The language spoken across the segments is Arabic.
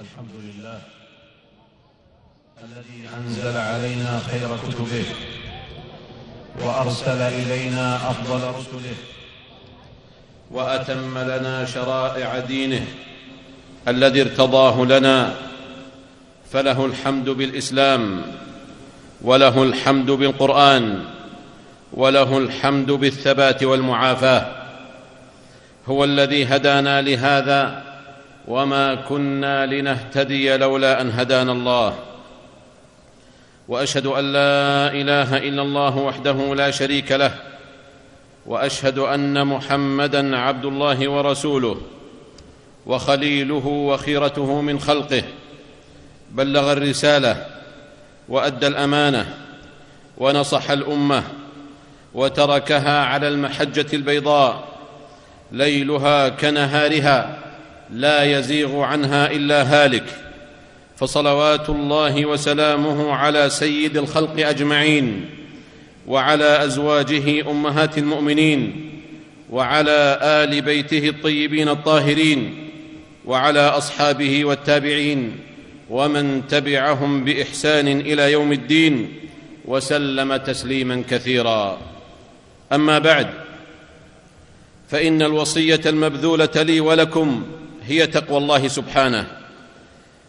الحمد لله الذي أنزل علينا خير كتبه وأرسل إلينا أفضل رسله وأتم لنا شرائع دينه الذي ارتضاه لنا فله الحمد بالإسلام وله الحمد بالقرآن وله الحمد بالثبات والمعافاة هو الذي هدانا لهذا وما كنا لنهتدي لولا ان هدانا الله. واشهد ان لا اله الا الله وحده لا شريك له. واشهد ان محمدا عبد الله ورسوله. وخليله وخيرته من خلقه. بلغ الرساله وادى الامانه ونصح الامه وتركها على المحجه البيضاء. ليلها كنهارها لا يزيغ عنها إلا هالك. فصلوات الله وسلامه على سيد الخلق أجمعين وعلى أزواجه أمهات المؤمنين وعلى آل بيته الطيبين الطاهرين وعلى أصحابه والتابعين ومن تبعهم بإحسان إلى يوم الدين وسلم تسليما كثيرا. أما بعد فإن الوصية المبذولة لي ولكم هي تقوى الله سبحانه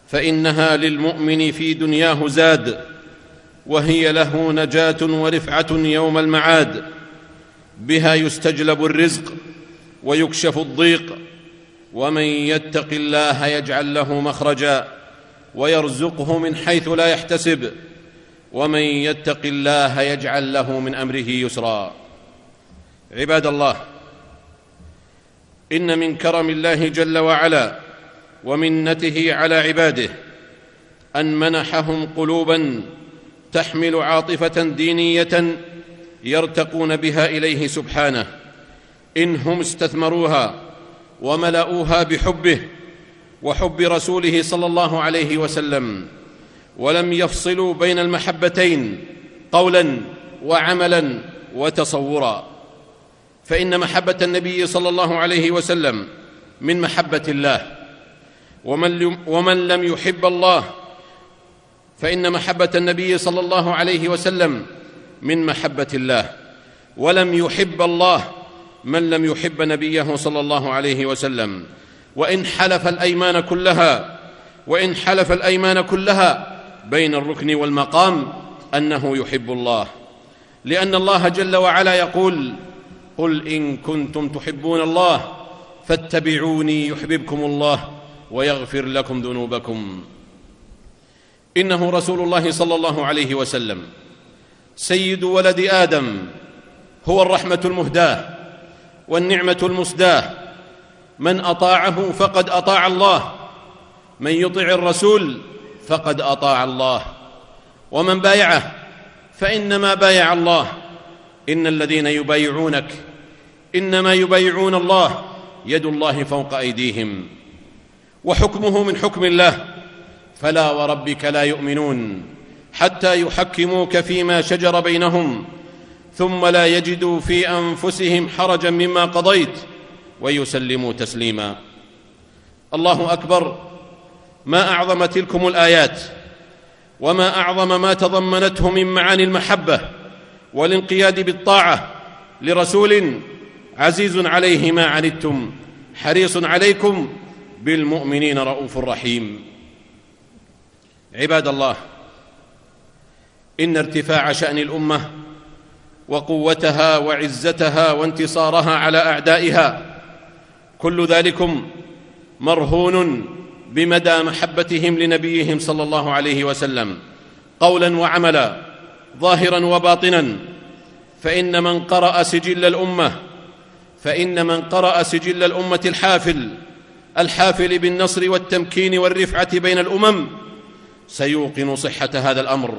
فإنها للمؤمن في دنياه زاد وهي له نجاة ورفعة يوم المعاد بها يستجلب الرزق ويكشف الضيق ومن يتق الله يجعل له مخرجا ويرزقه من حيث لا يحتسب ومن يتق الله يجعل له من أمره يسرا. عباد الله إن من كرم الله جل وعلا ومنته على عباده أن منحهم قلوبا تحمل عاطفة دينية يرتقون بها إليه سبحانه. إن هم استثمروها وملأوها بحبه وحب رسوله صلى الله عليه وسلم ولم يفصلوا بين المحبتين قولا وعملا وتصورا. فإن محبة النبي صلى الله عليه وسلم من محبة الله. ومن, ومن لم يحب الله فإن محبة النبي صلى الله عليه وسلم من محبة الله. ولم يحب الله من لم يحب نبيه صلى الله عليه وسلم. وإن حلف الأيمان كلها وإن حلف الأيمان كلها بين الركن والمقام أنه يحب الله. لأن الله جل وعلا يقول قل إن كنتم تحبون الله فاتبعوني يحببكم الله ويغفر لكم ذنوبكم. إنه رسول الله صلى الله عليه وسلم. سيد ولد آدم هو الرحمة المهداة والنعمة المسداة. من أطاعه فقد أطاع الله. من يطع الرسول فقد أطاع الله. ومن بايعه فإنما بايع الله. إن الذين يبايعونك إنما يبايعون الله يد الله فوق أيديهم. وحكمه من حكم الله فلا وربك لا يؤمنون حتى يحكموك فيما شجر بينهم ثم لا يجدوا في أنفسهم حرجا مما قضيت ويسلموا تسليما. الله أكبر ما أعظم تلكم الآيات وما أعظم ما تضمنته من معاني المحبة والانقياد بالطاعة لرسول عزيز عليه ما عنتم حريص عليكم بالمؤمنين رؤوف رحيم. عباد الله إن ارتفاع شأن الأمة وقوتها وعزتها وانتصارها على أعدائها كل ذلكم مرهون بمدى محبتهم لنبيهم صلى الله عليه وسلم. قولا وعملا ظاهرا وباطنا فإن من قرأ سجل الأمة فإن من قرأ سجل الأمة الحافل الحافل بالنصر والتمكين والرفعة بين الأمم سيوقن صحة هذا الأمر.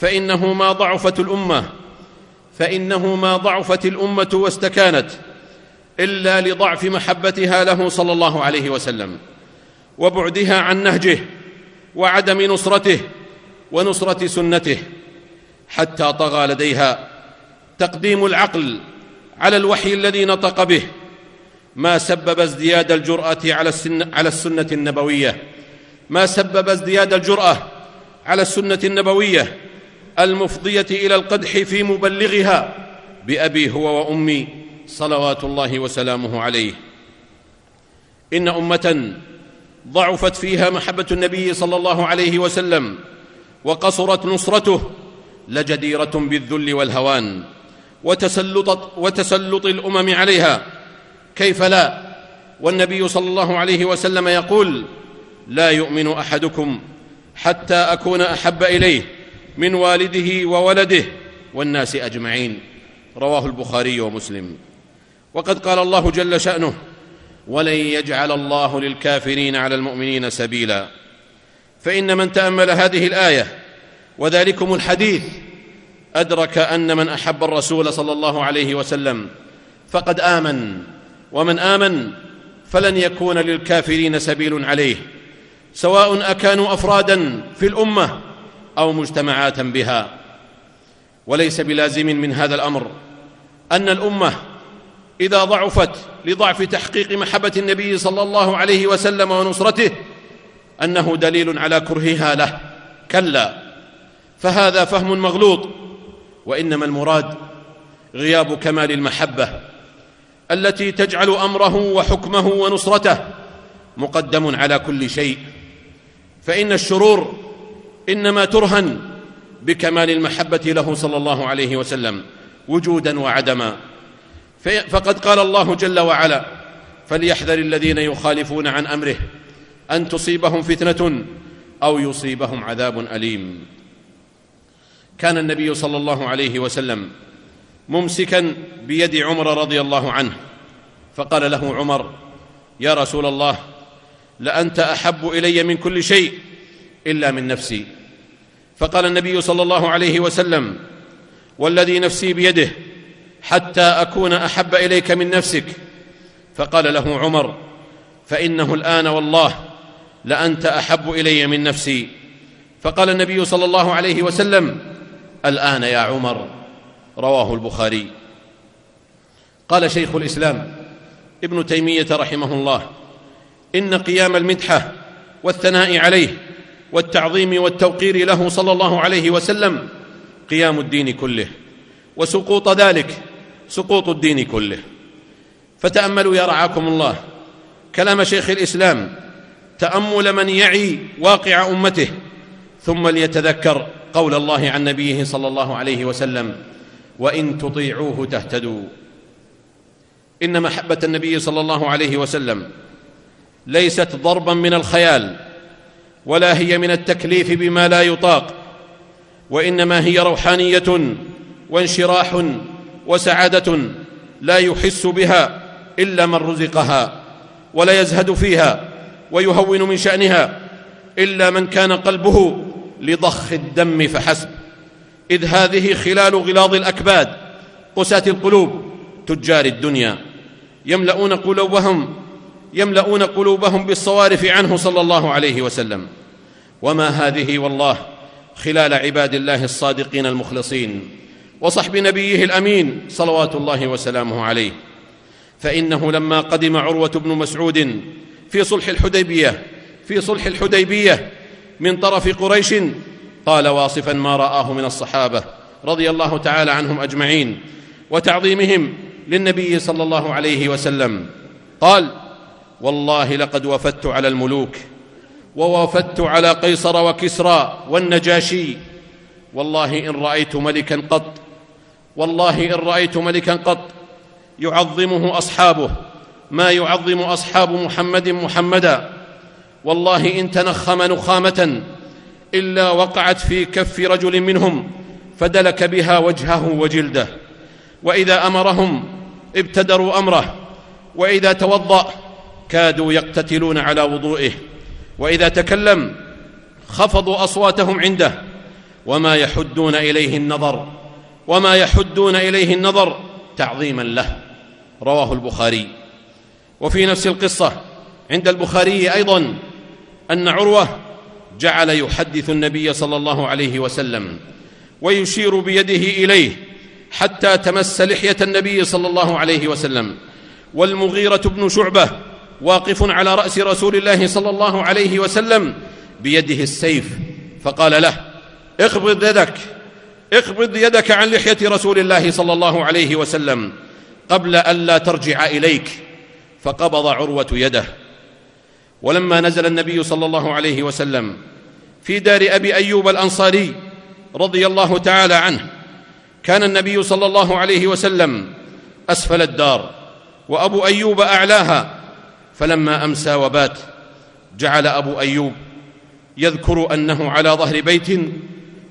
فإنه ما ضعفت الأمة فإنه ما ضعفت الأمة واستكانت إلا لضعف محبتها له صلى الله عليه وسلم وبعدها عن نهجه وعدم نصرته ونصرة سنته حتى طغى لديها تقديم العقل على الوحي الذي نطق به. ما سبب ازدياد الجرأة على, السن على السنة النبوية. ما سبب ازدياد الجرأة على السنة النبوية. المفضية إلى القدح في مبلغها بأبي هو وأمي صلوات الله وسلامه عليه. إن أمة ضعفت فيها محبة النبي صلى الله عليه وسلم وقصرت نصرته لجديرة بالذل والهوان. وتسلط, وتسلط الأمم عليها. كيف لا؟ والنبي صلى الله عليه وسلم يقول لا يؤمن أحدكم حتى أكون أحب إليه من والده وولده والناس أجمعين. رواه البخاري ومسلم. وقد قال الله جل شأنه ولن يجعل الله للكافرين على المؤمنين سبيلا. فإن من تأمل هذه الآية وذلكم الحديث أدرك أن من أحب الرسول صلى الله عليه وسلم فقد آمن ومن آمن فلن يكون للكافرين سبيل عليه سواء أكانوا أفرادا في الأمة أو مجتمعات بها. وليس بلازم من هذا الأمر أن الأمة إذا ضعفت لضعف تحقيق محبة النبي صلى الله عليه وسلم ونصرته أنه دليل على كرهها له. كلا فهذا فهم مغلوط. وإنما المراد غياب كمال المحبة التي تجعل أمره وحكمه ونصرته مقدم على كل شيء. فإن الشرور إنما ترهن بكمال المحبة له صلى الله عليه وسلم وجودا وعدما. فقد قال الله جل وعلا فليحذر الذين يخالفون عن أمره أن تصيبهم فتنة أو يصيبهم عذاب أليم. كان النبي صلى الله عليه وسلم ممسكا بيد عمر رضي الله عنه فقال له عمر يا رسول الله لأنت أحب إلي من كل شيء إلا من نفسي. فقال النبي صلى الله عليه وسلم والذي نفسي بيده حتى أكون أحب إليك من نفسك. فقال له عمر فإنه الآن والله لأنت أحب إلي من نفسي. فقال النبي صلى الله عليه وسلم الآن يا عمر رواه البخاري. قال شيخ الإسلام ابن تيمية رحمه الله إن قيام المدحة والثناء عليه والتعظيم والتوقير له صلى الله عليه وسلم قيام الدين كله وسقوط ذلك سقوط الدين كله. فتأملوا يا رعاكم الله كلام شيخ الإسلام تأمل من يعي واقع أمته ثم ليتذكر قول الله عن نبيه صلى الله عليه وسلم وإن تطيعوه تهتدوا. إن محبة النبي صلى الله عليه وسلم ليست ضربا من الخيال ولا هي من التكليف بما لا يطاق وإنما هي روحانية وانشراح وسعادة لا يحس بها إلا من رزقها ولا يزهد فيها ويهون من شأنها إلا من كان قلبه لضخ الدم فحسب. إذ هذه خلال غلاظ الأكباد قساة القلوب تجار الدنيا. يملؤون قلوبهم يملؤون قلوبهم بالصوارف عنه صلى الله عليه وسلم. وما هذه والله خلال عباد الله الصادقين المخلصين وصحب نبيه الأمين صلوات الله وسلامه عليه. فإنه لما قدم عروة بن مسعود في صلح الحديبية في صلح الحديبية من طرف قريش. قال واصفا ما رآه من الصحابة رضي الله تعالى عنهم أجمعين وتعظيمهم للنبي صلى الله عليه وسلم. قال والله لقد وفدت على الملوك ووفدت على قيصر وكسرى والنجاشي. والله إن رأيت ملكا قط والله إن رأيت ملكا قط يعظمه أصحابه ما يعظم أصحاب محمد محمدا. والله إن تنخم نخامة إلا وقعت في كف رجل منهم فدلك بها وجهه وجلده. وإذا أمرهم ابتدروا أمره وإذا توضأ كادوا يقتتلون على وضوئه. وإذا تكلم خفضوا أصواتهم عنده. وما يحدون إليه النظر وما يحدون إليه النظر تعظيما له. رواه البخاري. وفي نفس القصة عند البخاري أيضا أن عروة جعل يحدث النبي صلى الله عليه وسلم ويشير بيده إليه حتى تمس لحية النبي صلى الله عليه وسلم. والمغيرة بن شعبة واقف على رأس رسول الله صلى الله عليه وسلم بيده السيف فقال له اقبض يدك اقبض يدك عن لحية رسول الله صلى الله عليه وسلم قبل الا ترجع إليك. فقبض عروة يده. ولما نزل النبي صلى الله عليه وسلم في دار أبي أيوب الأنصاري رضي الله تعالى عنه كان النبي صلى الله عليه وسلم أسفل الدار وأبو أيوب أعلاها فلما أمسى وبات جعل أبو أيوب يذكر أنه على ظهر بيت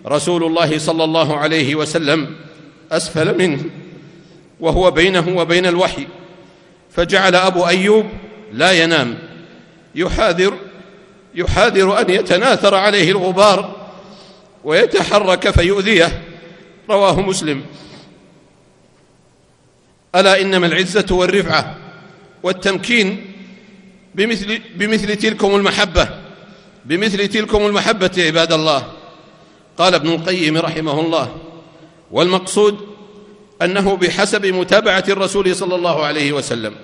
رسول الله صلى الله عليه وسلم أسفل منه وهو بينه وبين الوحي فجعل أبو أيوب لا ينام. يحاذر يحاذر أن يتناثر عليه الغبار ويتحرك فيؤذيه. رواه مسلم. ألا إنما العزة والرفعة والتمكين بمثل بمثل تلكم المحبة بمثل تلكم المحبة عباد الله. قال ابن القيم رحمه الله والمقصود أنه بحسب متابعة الرسول صلى الله عليه وسلم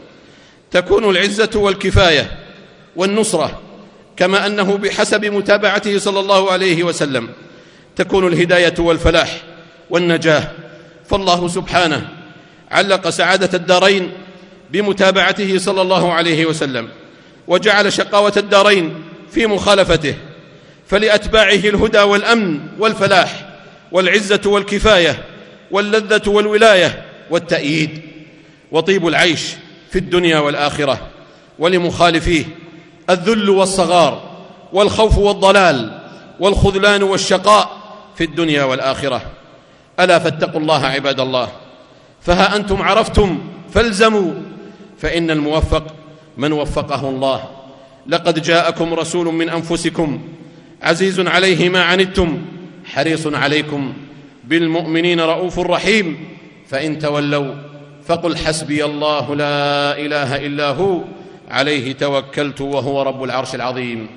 تكون العزة والكفاية والنصرة كما أنه بحسب متابعته صلى الله عليه وسلم تكون الهداية والفلاح والنجاة. فالله سبحانه علق سعادة الدارين بمتابعته صلى الله عليه وسلم وجعل شقاوة الدارين في مخالفته فلأتباعه الهدى والأمن والفلاح والعزة والكفاية واللذة والولاية والتأييد. وطيب العيش في الدنيا والآخرة ولمخالفيه الذل والصغار والخوف والضلال والخذلان والشقاء في الدنيا والآخرة. ألا فاتقوا الله عباد الله. فها أنتم عرفتم فالزموا. فإن الموفق من وفقه الله. لقد جاءكم رسول من أنفسكم عزيز عليه ما عنتم حريص عليكم بالمؤمنين رؤوف رحيم. فإن تولوا فقل حسبي الله لا إله إلا هو عليه توكلت وهو رب العرش العظيم.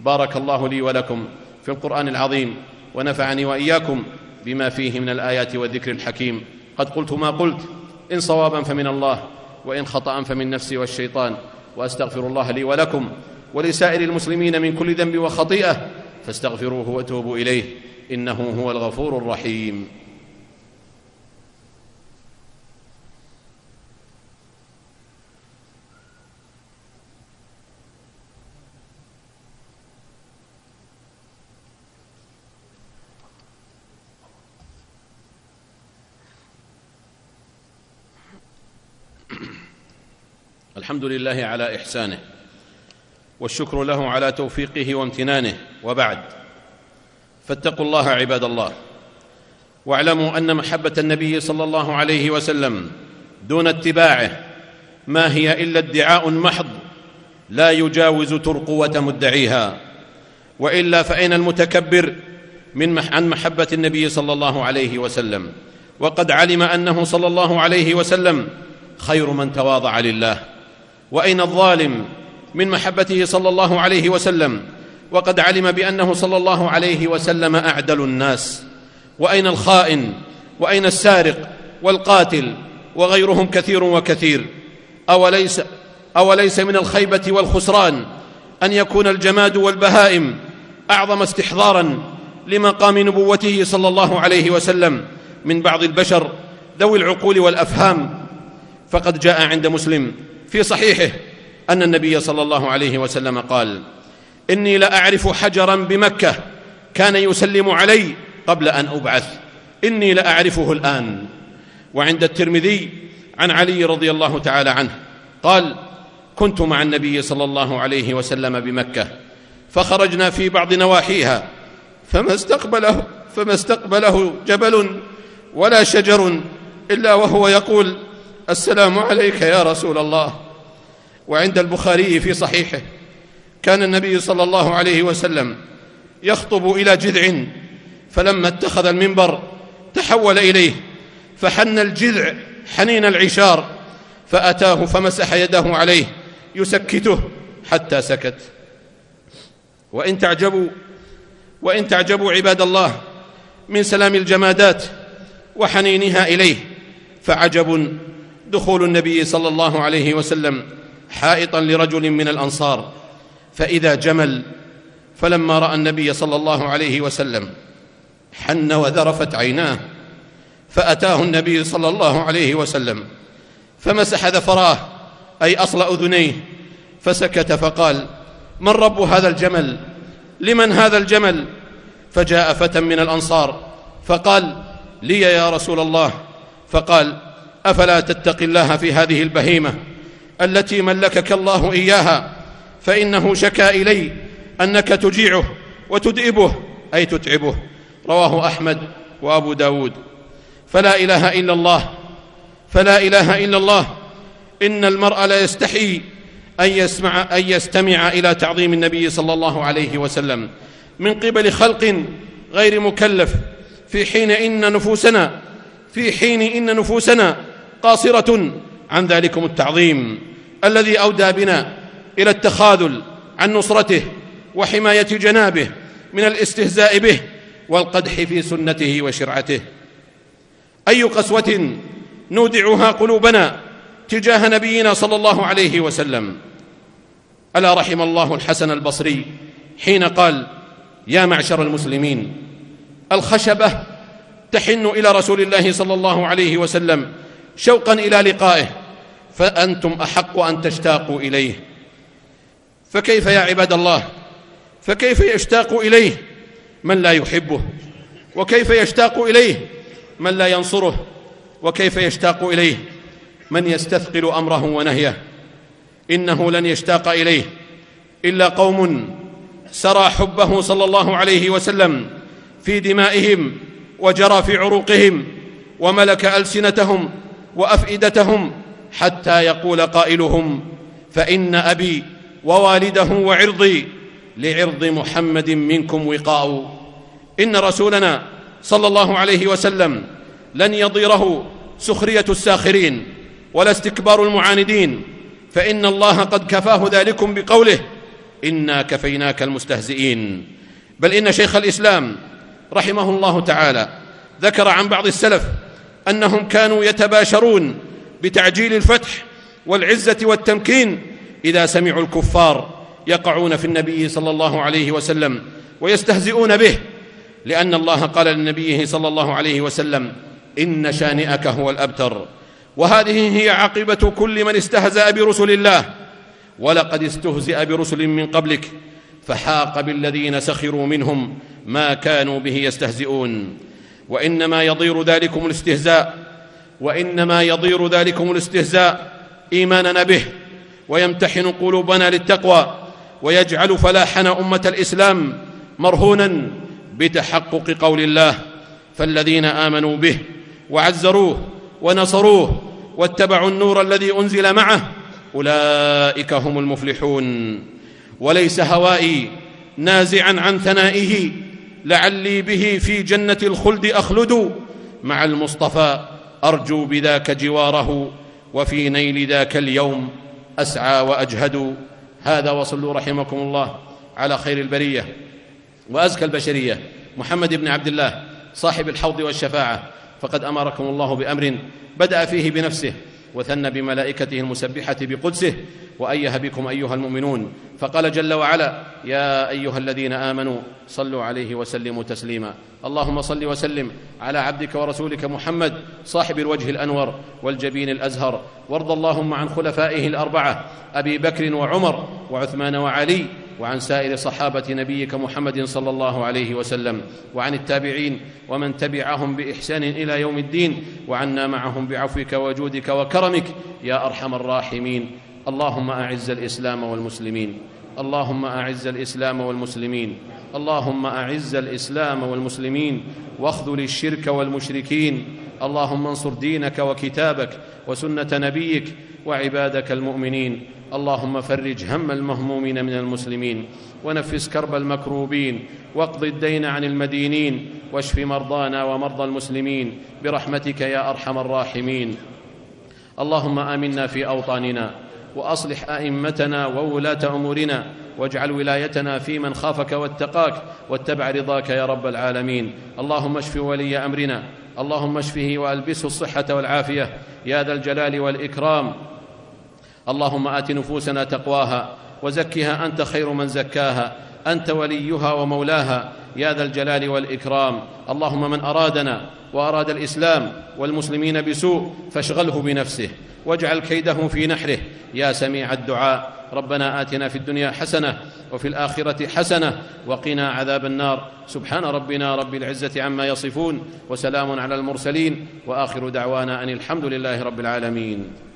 بارك الله لي ولكم في القرآن العظيم ونفعني وإياكم بما فيه من الآيات والذكر الحكيم. قد قلت ما قلت إن صوابا فمن الله وإن خطأ فمن نفسي والشيطان. وأستغفر الله لي ولكم ولسائر المسلمين من كل ذنب وخطيئة فاستغفروه وأتوبوا إليه إنه هو الغفور الرحيم. الحمد لله على إحسانه والشكر له على توفيقه وامتنانه وبعد فاتقوا الله عباد الله واعلموا أن محبة النبي صلى الله عليه وسلم دون اتباعه ما هي إلا ادعاء محض لا يجاوز ترقوه مدعيها وإلا فأين المتكبر من مح عن محبة النبي صلى الله عليه وسلم وقد علم أنه صلى الله عليه وسلم خير من تواضع لله. وأين الظالم من محبته صلى الله عليه وسلم؟ وقد علم بأنه صلى الله عليه وسلم أعدل الناس. وأين الخائن؟ وأين السارق والقاتل؟ وغيرهم كثير وكثير. اوليس أوليس من الخيبة والخسران أن يكون الجماد والبهائم أعظم استحضارا لمقام نبوته صلى الله عليه وسلم من بعض البشر ذوي العقول والأفهام. فقد جاء عند مسلم في صحيحه أن النبي صلى الله عليه وسلم قال إني لأعرف حجرا بمكة كان يسلم علي قبل أن أبعث. إني لأعرفه الآن. وعند الترمذي عن علي رضي الله تعالى عنه قال كنت مع النبي صلى الله عليه وسلم بمكة فخرجنا في بعض نواحيها. فما استقبله فما استقبله جبل ولا شجر إلا وهو يقول السلام عليك يا رسول الله. وعند البخاري في صحيحه كان النبي صلى الله عليه وسلم يخطب إلى جذع فلما اتخذ المنبر تحول إليه فحن الجذع حنين العشار فأتاه فمسح يده عليه يسكته حتى سكت. وإن تعجبوا وإن تعجبوا عباد الله من سلام الجمادات وحنينها إليه فعجب دخول النبي صلى الله عليه وسلم حائطا لرجل من الأنصار فإذا جمل فلما رأى النبي صلى الله عليه وسلم حن وذرفت عيناه فأتاه النبي صلى الله عليه وسلم فمسح ذفراه أي أصل أذنيه فسكت فقال من رب هذا الجمل؟ لمن هذا الجمل؟ فجاء فتى من الأنصار فقال لي يا رسول الله. فقال أفلا تتقي الله في هذه البهيمة التي ملكك الله إياها؟ فإنه شكا إلي أنك تجيعه وتدئبه أي تتعبه. رواه أحمد وأبو داود. فلا إله إلا الله فلا إله إلا الله. إن المرء لا يستحي أن يسمع أن يستمع إلى تعظيم النبي صلى الله عليه وسلم. من قبل خلق غير مكلف. في حين إن نفوسنا في حين إن نفوسنا قاصرة عن ذلكم التعظيم الذي أودى بنا إلى التخاذل عن نصرته وحماية جنابه من الاستهزاء به والقدح في سنته وشرعته. أي قسوة نودعها قلوبنا تجاه نبينا صلى الله عليه وسلم. ألا رحم الله الحسن البصري حين قال يا معشر المسلمين الخشبة تحن إلى رسول الله صلى الله عليه وسلم شوقا إلى لقائه فأنتم أحق أن تشتاقوا إليه. فكيف يا عباد الله؟ فكيف يشتاق إليه؟ من لا يحبه؟ وكيف يشتاق إليه؟ من لا ينصره؟ وكيف يشتاق إليه؟ من يستثقل أمره ونهيه؟ إنه لن يشتاق إليه إلا قوم سرى حبه صلى الله عليه وسلم في دمائهم وجرى في عروقهم وملك ألسنتهم وأفئدتهم حتى يقول قائلهم فإن أبي ووالده وعرضي لعرض محمد منكم وقاء. إن رسولنا صلى الله عليه وسلم لن يضيره سخرية الساخرين ولا استكبار المعاندين فإن الله قد كفاه ذلكم بقوله إنا كفيناك المستهزئين. بل إن شيخ الإسلام رحمه الله تعالى ذكر عن بعض السلف أنهم كانوا يتباشرون بتعجيل الفتح والعزة والتمكين إذا سمعوا الكفار يقعون في النبي صلى الله عليه وسلم ويستهزئون به لأن الله قال لنبيه صلى الله عليه وسلم إن شانئك هو الأبتر. وهذه هي عاقبه كل من استهزأ برسل الله. ولقد استهزئ برسل من قبلك فحاق بالذين سخروا منهم ما كانوا به يستهزئون. وإنما يضير ذلكم الاستهزاء وإنما يضير ذلكم الاستهزاء إيماننا به ويمتحن قلوبنا للتقوى ويجعل فلاحنا أمة الإسلام مرهونا بتحقق قول الله. فالذين آمنوا به وعزروه ونصروه واتبعوا النور الذي أنزل معه أولئك هم المفلحون. وليس هوائي نازعا عن ثنائه لعلي به في جنة الخلد أخلد. مع المصطفى أرجو بذاك جواره وفي نيل ذاك اليوم أسعى وأجهد. هذا وصلوا رحمكم الله على خير البرية وأزكى البشرية. محمد بن عبد الله صاحب الحوض والشفاعة فقد أمركم الله بأمر بدأ فيه بنفسه. وثنى بملائكته المسبحة بقدسه وايه بكم أيها المؤمنون. فقال جل وعلا يا أيها الذين آمنوا صلوا عليه وسلموا تسليما. اللهم صل وسلم على عبدك ورسولك محمد صاحب الوجه الأنور والجبين الأزهر. وارض اللهم عن خلفائه الأربعة أبي بكر وعمر وعثمان وعلي وعن سائر صحابة نبيك محمد صلى الله عليه وسلم وعن التابعين ومن تبعهم بإحسان إلى يوم الدين وعنا معهم بعفوك وجودك وكرمك يا أرحم الراحمين. اللهم أعز الإسلام والمسلمين. اللهم أعز الإسلام والمسلمين. اللهم أعز الإسلام والمسلمين. واخذل الشرك والمشركين. اللهم انصر دينك وكتابك وسنة نبيك وعبادك المؤمنين. اللهم فرج هم المهمومين من المسلمين ونفس كرب المكروبين واقض الدين عن المدينين واشف مرضانا ومرضى المسلمين برحمتك يا أرحم الراحمين. اللهم آمنا في أوطاننا وأصلح أئمتنا وولاة أمورنا واجعل ولايتنا في من خافك واتقاك واتبع رضاك يا رب العالمين. اللهم اشف ولي أمرنا اللهم اشفه وألبسه الصحة والعافية. يا ذا الجلال والإكرام اللهم آت نفوسنا تقواها وزكها أنت خير من زكاها أنت وليها ومولاها يا ذا الجلال والإكرام. اللهم من أرادنا وأراد الإسلام والمسلمين بسوء فاشغله بنفسه واجعل كيده في نحره يا سميع الدعاء. ربنا آتنا في الدنيا حسنة وفي الآخرة حسنة وقنا عذاب النار. سبحان ربنا رب العزة عما يصفون وسلام على المرسلين وآخر دعوانا أن الحمد لله رب العالمين.